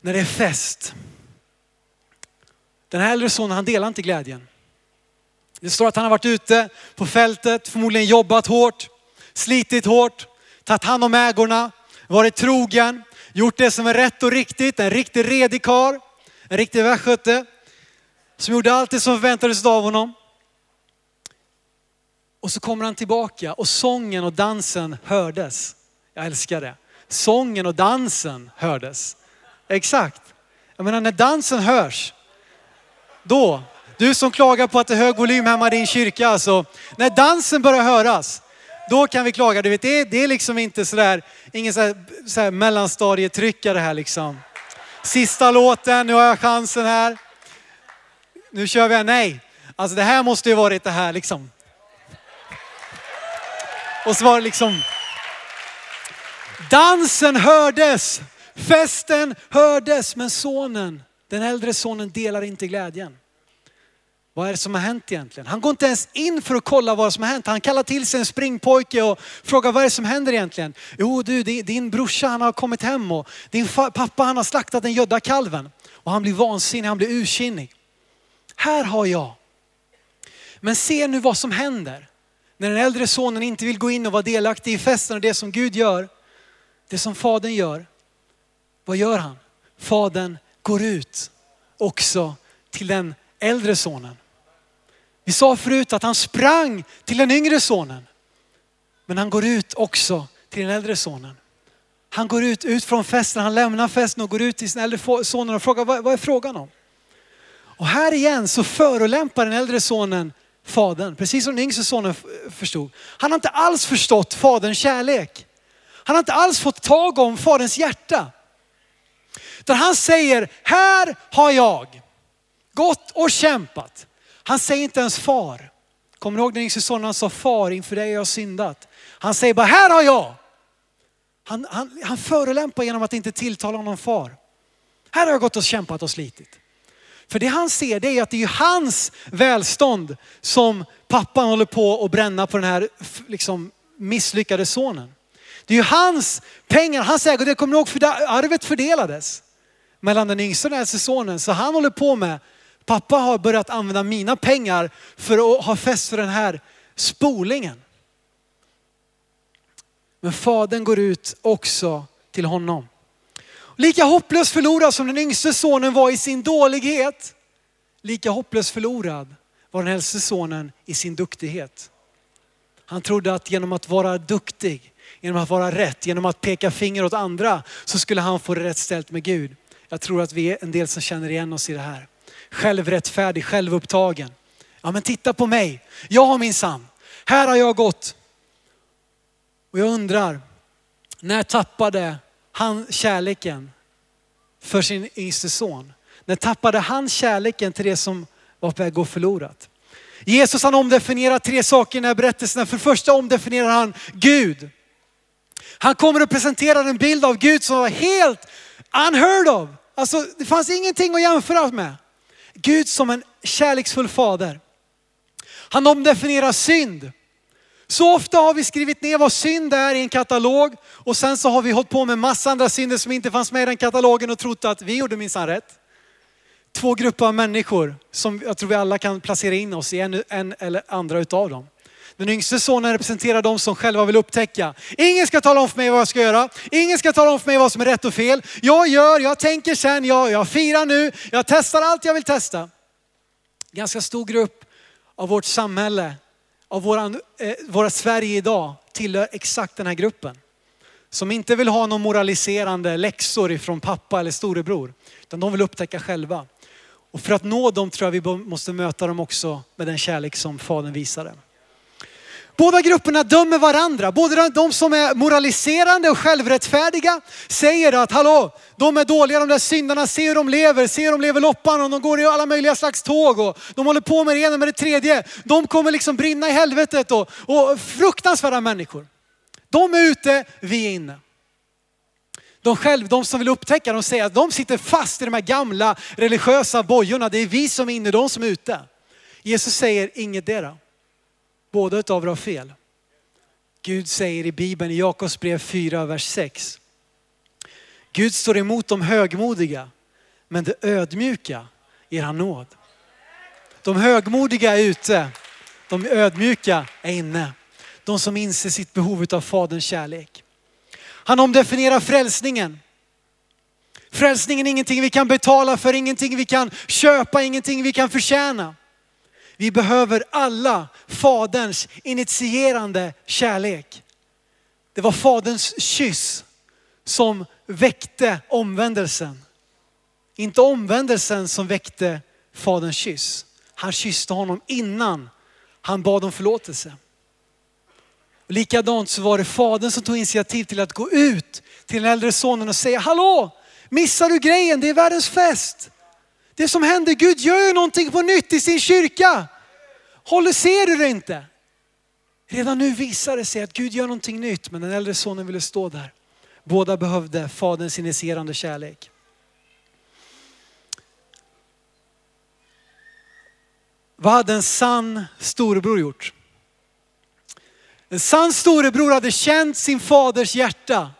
när det är fest. Den här äldre sonen han delar inte glädjen. Det står att han har varit ute på fältet, förmodligen jobbat hårt, slitit hårt, tagit hand om ägorna, varit trogen, gjort det som är rätt och riktigt, en riktig redig kar, en riktig västgöte som gjorde allt det som förväntades av honom. Och så kommer han tillbaka och sången och dansen hördes. Jag älskar det. Sången och dansen hördes. Exakt. Jag menar när dansen hörs, då, du som klagar på att det är hög volym hemma i din kyrka, alltså, när dansen börjar höras, då kan vi klaga. Du vet, det, är, det är liksom inte sådär, ingen sådär, sådär mellanstadietryckare här liksom. Sista låten, nu har jag chansen här. Nu kör vi här. Nej, alltså det här måste ju varit det här liksom. Och så var det liksom, dansen hördes, festen hördes, men sonen, den äldre sonen delar inte glädjen. Vad är det som har hänt egentligen? Han går inte ens in för att kolla vad som har hänt. Han kallar till sig en springpojke och frågar vad är det som händer egentligen? Jo du, din brorsa han har kommit hem och din pappa han har slaktat den gödda kalven. Och han blir vansinnig, han blir ursinnig. Här har jag. Men se nu vad som händer. När den äldre sonen inte vill gå in och vara delaktig i festen och det som Gud gör, det som fadern gör. Vad gör han? Fadern går ut också till den äldre sonen. Vi sa förut att han sprang till den yngre sonen. Men han går ut också till den äldre sonen. Han går ut, ut från festen, han lämnar festen och går ut till sin äldre sonen och frågar vad, vad är frågan om? Och här igen så förolämpar den äldre sonen fadern, precis som den yngste sonen förstod. Han har inte alls förstått faderns kärlek. Han har inte alls fått tag om faderns hjärta. Utan han säger, här har jag gått och kämpat. Han säger inte ens far. Kommer ni ihåg den yngste sonen? Han sa far, inför dig har jag syndat. Han säger bara, här har jag. Han, han, han förolämpar genom att inte tilltala honom far. Här har jag gått och kämpat och slitit. För det han ser det är att det är hans välstånd som pappan håller på att bränna på den här liksom, misslyckade sonen. Det är ju hans pengar, hans ägodel. kommer ni ihåg för arvet fördelades mellan den yngsta och den äldste sonen. Så han håller på med, pappa har börjat använda mina pengar för att ha fest för den här spolingen. Men fadern går ut också till honom. Lika hopplöst förlorad som den yngste sonen var i sin dålighet, lika hopplöst förlorad var den äldste sonen i sin duktighet. Han trodde att genom att vara duktig, genom att vara rätt, genom att peka finger åt andra så skulle han få det rätt ställt med Gud. Jag tror att vi är en del som känner igen oss i det här. Självrättfärdig, självupptagen. Ja men titta på mig, jag har min sam. Här har jag gått. Och jag undrar, när tappade han kärleken för sin yngste son? När tappade han kärleken till det som var på väg att gå förlorat? Jesus han omdefinierar tre saker i den här berättelsen. För det första omdefinierar han Gud. Han kommer att presentera en bild av Gud som var helt unheard of. Alltså det fanns ingenting att jämföra med. Gud som en kärleksfull fader. Han omdefinierar synd. Så ofta har vi skrivit ner vad synd är i en katalog och sen så har vi hållit på med massa andra synder som inte fanns med i den katalogen och trott att vi gjorde minsann rätt. Två grupper av människor som jag tror vi alla kan placera in oss i, en, en eller andra utav dem. Den yngste sonen representerar de som själva vill upptäcka. Ingen ska tala om för mig vad jag ska göra. Ingen ska tala om för mig vad som är rätt och fel. Jag gör, jag tänker sen, jag, jag firar nu, jag testar allt jag vill testa. Ganska stor grupp av vårt samhälle av våran, eh, våra Sverige idag tillhör exakt den här gruppen. Som inte vill ha någon moraliserande läxor ifrån pappa eller storebror. Utan de vill upptäcka själva. Och för att nå dem tror jag vi måste möta dem också med den kärlek som Fadern visade. Båda grupperna dömer varandra. Både de som är moraliserande och självrättfärdiga säger att hallå, de är dåliga de där syndarna, se hur de lever, se hur de lever loppan och de går i alla möjliga slags tåg och de håller på med det ena med det tredje. De kommer liksom brinna i helvetet och, och fruktansvärda människor. De är ute, vi är inne. De själv, de som vill upptäcka, de säger att de sitter fast i de här gamla religiösa bojorna. Det är vi som är inne, de som är ute. Jesus säger inget dera. Båda utav er har fel. Gud säger i Bibeln i Jakobs brev 4, vers 6. Gud står emot de högmodiga, men det ödmjuka ger han nåd. De högmodiga är ute, de ödmjuka är inne. De som inser sitt behov av Faderns kärlek. Han omdefinierar frälsningen. Frälsningen är ingenting vi kan betala för, ingenting vi kan köpa, ingenting vi kan förtjäna. Vi behöver alla Faderns initierande kärlek. Det var Faderns kyss som väckte omvändelsen. Inte omvändelsen som väckte faderns kyss. Han kysste honom innan han bad om förlåtelse. Likadant så var det fadern som tog initiativ till att gå ut till den äldre sonen och säga, hallå, missar du grejen? Det är världens fest. Det som händer, Gud gör ju någonting på nytt i sin kyrka. Håller, ser du det inte? Redan nu visar det sig att Gud gör någonting nytt, men den äldre sonen ville stå där. Båda behövde faderns initierande kärlek. Vad hade en sann storebror gjort? En sann storebror hade känt sin faders hjärta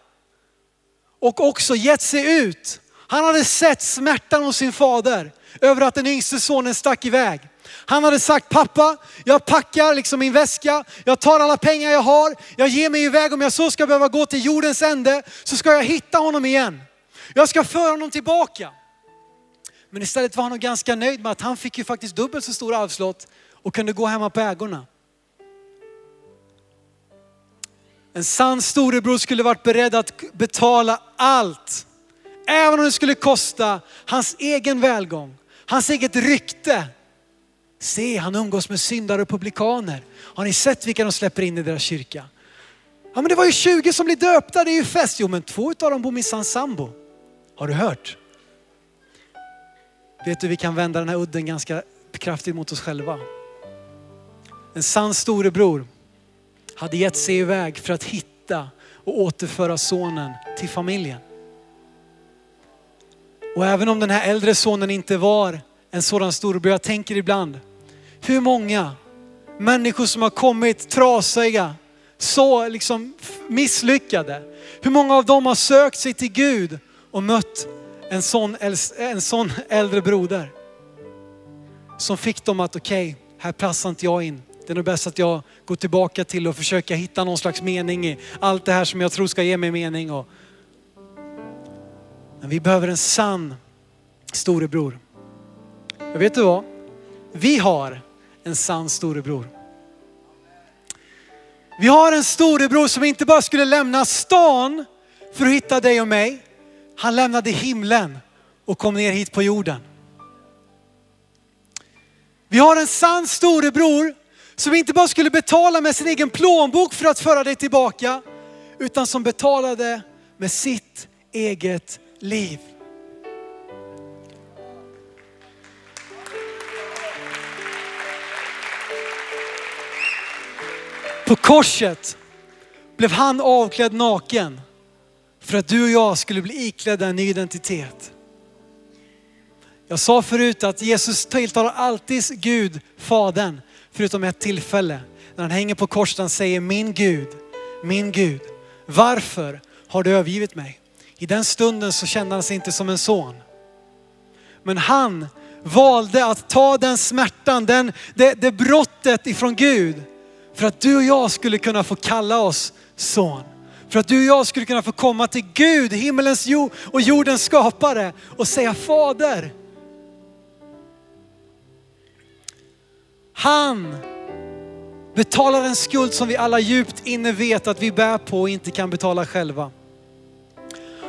och också gett sig ut. Han hade sett smärtan hos sin fader över att den yngste sonen stack iväg. Han hade sagt, pappa, jag packar liksom min väska, jag tar alla pengar jag har, jag ger mig iväg om jag så ska behöva gå till jordens ände, så ska jag hitta honom igen. Jag ska föra honom tillbaka. Men istället var han nog ganska nöjd med att han fick ju faktiskt dubbelt så stor arvslott och kunde gå hemma på ägorna. En sann storebror skulle varit beredd att betala allt. Även om det skulle kosta hans egen välgång, hans eget rykte. Se, han umgås med syndare och publikaner. Har ni sett vilka de släpper in i deras kyrka? Ja men det var ju 20 som blev döpta, det är ju fest. Jo men två av dem bor minsann sambo. Har du hört? Vet du, vi kan vända den här udden ganska kraftigt mot oss själva. En sann storebror hade gett sig iväg för att hitta och återföra sonen till familjen. Och även om den här äldre sonen inte var en sådan storebror, jag tänker ibland, hur många människor som har kommit trasiga, så liksom misslyckade. Hur många av dem har sökt sig till Gud och mött en sån, en sån äldre broder. Som fick dem att, okej, okay, här passar inte jag in. Det är nog bäst att jag går tillbaka till och försöker hitta någon slags mening i allt det här som jag tror ska ge mig mening. Och... Men vi behöver en sann storebror. Jag vet du vad? Vi har en sann storebror. Vi har en storebror som inte bara skulle lämna stan för att hitta dig och mig. Han lämnade himlen och kom ner hit på jorden. Vi har en sann storebror som inte bara skulle betala med sin egen plånbok för att föra dig tillbaka, utan som betalade med sitt eget liv. På korset blev han avklädd naken för att du och jag skulle bli iklädda en ny identitet. Jag sa förut att Jesus tilltalar alltid Gud, Fadern, förutom ett tillfälle. När han hänger på korset och säger min Gud, min Gud, varför har du övergivit mig? I den stunden så kände han sig inte som en son. Men han valde att ta den smärtan, den, det, det brottet ifrån Gud för att du och jag skulle kunna få kalla oss son. För att du och jag skulle kunna få komma till Gud, himmelens och jordens skapare och säga Fader. Han betalar en skuld som vi alla djupt inne vet att vi bär på och inte kan betala själva.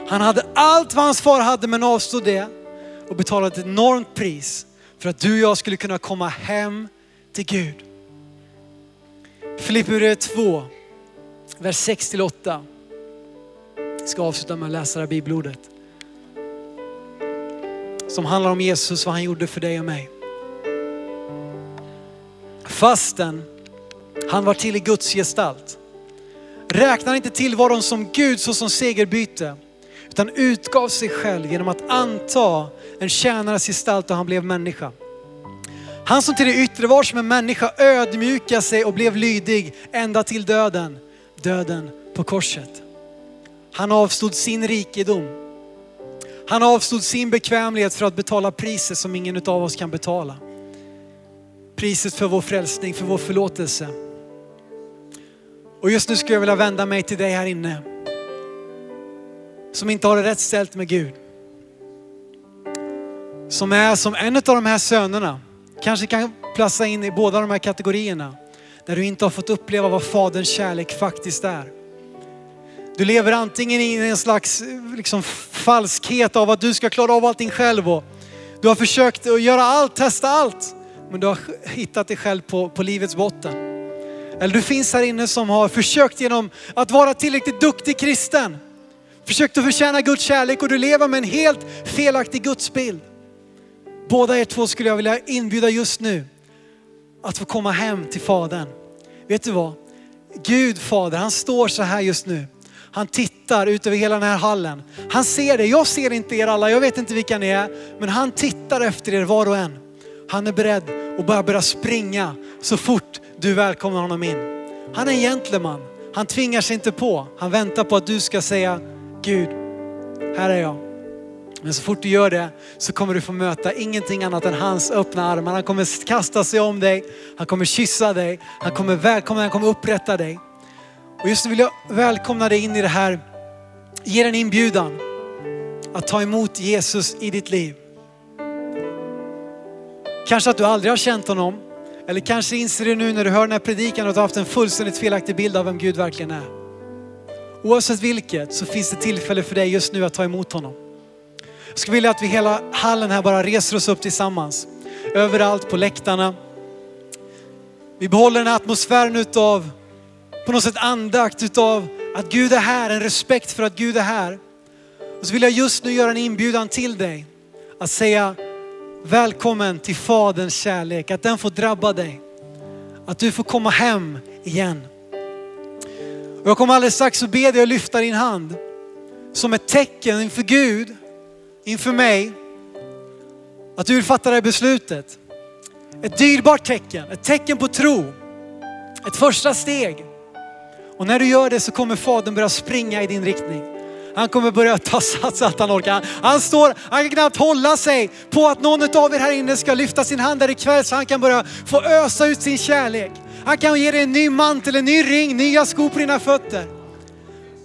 Han hade allt vad hans far hade men avstod det och betalade ett enormt pris för att du och jag skulle kunna komma hem till Gud. Filipperbrevet 2, vers 6-8. Jag ska avsluta med att läsa det här bibelordet. Som handlar om Jesus, vad han gjorde för dig och mig. Fasten han var till i Guds gestalt. Räknar inte tillvaron som Gud såsom segerbyte, utan utgav sig själv genom att anta en tjänares gestalt och han blev människa. Han som till det yttre var som en människa ödmjukade sig och blev lydig ända till döden, döden på korset. Han avstod sin rikedom. Han avstod sin bekvämlighet för att betala priset som ingen av oss kan betala. Priset för vår frälsning, för vår förlåtelse. Och just nu skulle jag vilja vända mig till dig här inne. Som inte har det rätt ställt med Gud. Som är som en av de här sönerna. Kanske kan plassa in i båda de här kategorierna. Där du inte har fått uppleva vad Faderns kärlek faktiskt är. Du lever antingen i en slags liksom, falskhet av att du ska klara av allting själv och Du har försökt att göra allt, testa allt, men du har hittat dig själv på, på livets botten. Eller du finns här inne som har försökt genom att vara tillräckligt duktig kristen, försökt att förtjäna Guds kärlek och du lever med en helt felaktig gudsbild. Båda er två skulle jag vilja inbjuda just nu att få komma hem till Fadern. Vet du vad? Gud Fader, han står så här just nu. Han tittar ut över hela den här hallen. Han ser det. Jag ser inte er alla, jag vet inte vilka ni är. Men han tittar efter er var och en. Han är beredd att bara börja springa så fort du välkomnar honom in. Han är en gentleman. Han tvingar sig inte på. Han väntar på att du ska säga Gud, här är jag. Men så fort du gör det så kommer du få möta ingenting annat än hans öppna armar. Han kommer kasta sig om dig, han kommer kyssa dig, han kommer välkomna, han kommer upprätta dig. Och just nu vill jag välkomna dig in i det här, ge dig en inbjudan att ta emot Jesus i ditt liv. Kanske att du aldrig har känt honom, eller kanske inser du nu när du hör den här predikan att du har haft en fullständigt felaktig bild av vem Gud verkligen är. Oavsett vilket så finns det tillfälle för dig just nu att ta emot honom. Jag skulle vilja att vi hela hallen här bara reser oss upp tillsammans. Överallt på läktarna. Vi behåller den här atmosfären utav på något sätt andakt utav att Gud är här, en respekt för att Gud är här. Och så vill jag just nu göra en inbjudan till dig att säga välkommen till Faderns kärlek, att den får drabba dig. Att du får komma hem igen. Och jag kommer alldeles strax att be dig att lyfta din hand som ett tecken inför Gud, inför mig, att du vill fatta det här beslutet. Ett dyrbart tecken, ett tecken på tro. Ett första steg. Och när du gör det så kommer Fadern börja springa i din riktning. Han kommer börja ta sats att han orkar. Han står, han kan knappt hålla sig på att någon av er här inne ska lyfta sin hand där ikväll så han kan börja få ösa ut sin kärlek. Han kan ge dig en ny mantel, en ny ring, nya skor på dina fötter.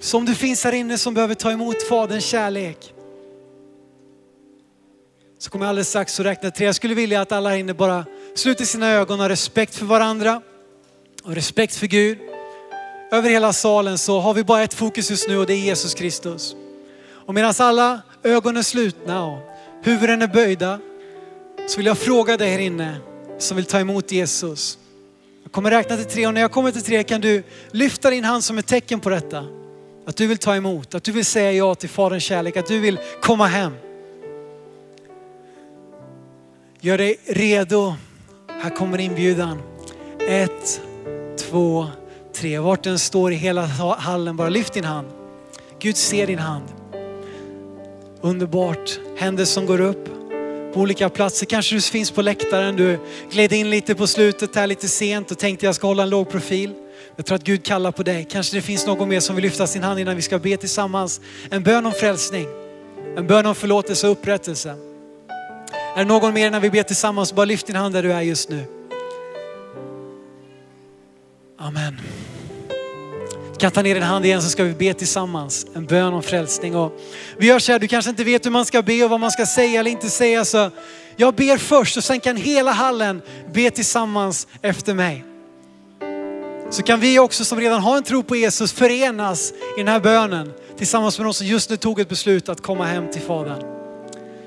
Så om du finns här inne som behöver ta emot Faderns kärlek så kommer jag alldeles strax att räkna tre. Jag skulle vilja att alla här inne bara sluter sina ögon och har respekt för varandra och respekt för Gud över hela salen så har vi bara ett fokus just nu och det är Jesus Kristus. Och medan alla ögon är slutna och huvuden är böjda så vill jag fråga dig här inne som vill ta emot Jesus. Jag kommer räkna till tre och när jag kommer till tre kan du lyfta din hand som ett tecken på detta. Att du vill ta emot, att du vill säga ja till Faderns kärlek, att du vill komma hem. Gör dig redo. Här kommer inbjudan. Ett, två, tre. Vart den står i hela hallen, bara lyft din hand. Gud ser din hand. Underbart. Händer som går upp på olika platser. Kanske du finns på läktaren, du gled in lite på slutet här lite sent och tänkte jag ska hålla en låg profil. Jag tror att Gud kallar på dig. Kanske det finns någon mer som vill lyfta sin hand innan vi ska be tillsammans. En bön om frälsning. En bön om förlåtelse och upprättelse. Är det någon mer när vi ber tillsammans, bara lyft din hand där du är just nu. Amen. Du kan ta ner din hand igen så ska vi be tillsammans. En bön om frälsning. Och vi gör så här, du kanske inte vet hur man ska be och vad man ska säga eller inte säga. Så jag ber först och sen kan hela hallen be tillsammans efter mig. Så kan vi också som redan har en tro på Jesus förenas i den här bönen tillsammans med de som just nu tog ett beslut att komma hem till Fadern.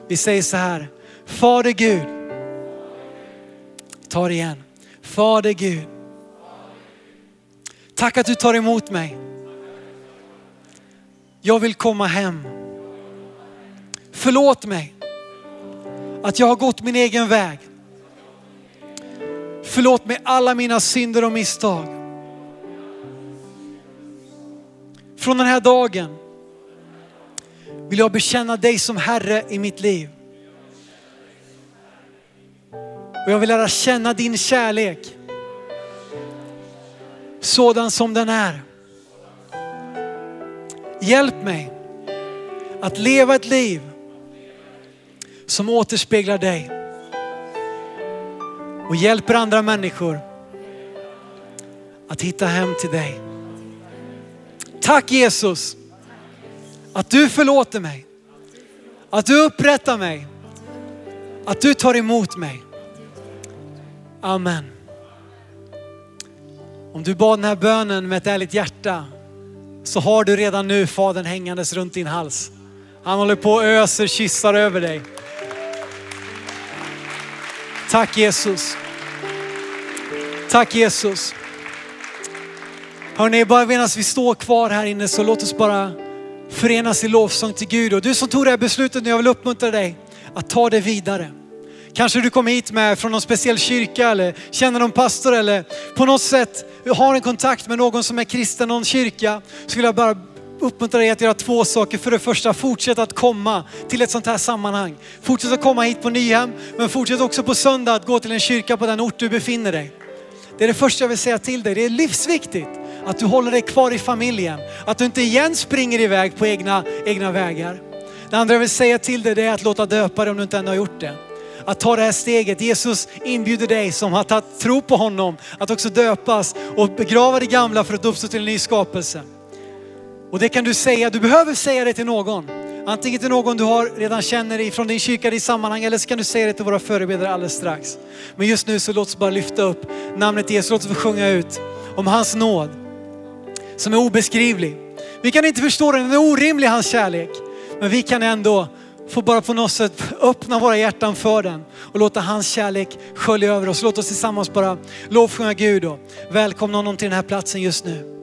Vi säger så här, Fader Gud, ta det igen. Fader Gud, Tack att du tar emot mig. Jag vill komma hem. Förlåt mig att jag har gått min egen väg. Förlåt mig alla mina synder och misstag. Från den här dagen vill jag bekänna dig som Herre i mitt liv. Och jag vill lära känna din kärlek sådan som den är. Hjälp mig att leva ett liv som återspeglar dig och hjälper andra människor att hitta hem till dig. Tack Jesus att du förlåter mig, att du upprättar mig, att du tar emot mig. Amen. Om du bad den här bönen med ett ärligt hjärta så har du redan nu Fadern hängandes runt din hals. Han håller på och öser kyssar över dig. Tack Jesus. Tack Jesus. Hörrni, bara medan vi står kvar här inne så låt oss bara förenas i lovsång till Gud. Och du som tog det här beslutet nu, jag vill uppmuntra dig att ta det vidare. Kanske du kom hit med från någon speciell kyrka eller känner någon pastor eller på något sätt har en kontakt med någon som är kristen, någon kyrka. Så vill jag bara uppmuntra dig att göra två saker. För det första, fortsätt att komma till ett sånt här sammanhang. Fortsätt att komma hit på Nyhem, men fortsätt också på söndag att gå till en kyrka på den ort du befinner dig. Det är det första jag vill säga till dig. Det är livsviktigt att du håller dig kvar i familjen. Att du inte igen springer iväg på egna, egna vägar. Det andra jag vill säga till dig det är att låta döpa dig om du inte ännu har gjort det. Att ta det här steget. Jesus inbjuder dig som har tagit tro på honom att också döpas och begrava det gamla för att uppstå till en ny skapelse. Och det kan du säga, du behöver säga det till någon. Antingen till någon du har redan känner ifrån din kyrka, ditt sammanhang, eller så kan du säga det till våra förebilder alldeles strax. Men just nu så låt oss bara lyfta upp namnet Jesus, låt oss få sjunga ut om hans nåd som är obeskrivlig. Vi kan inte förstå den, den är orimlig hans kärlek. Men vi kan ändå Får bara på något sätt öppna våra hjärtan för den och låta hans kärlek skölja över oss. Låt oss tillsammans bara lovsjunga Gud och välkomna honom till den här platsen just nu.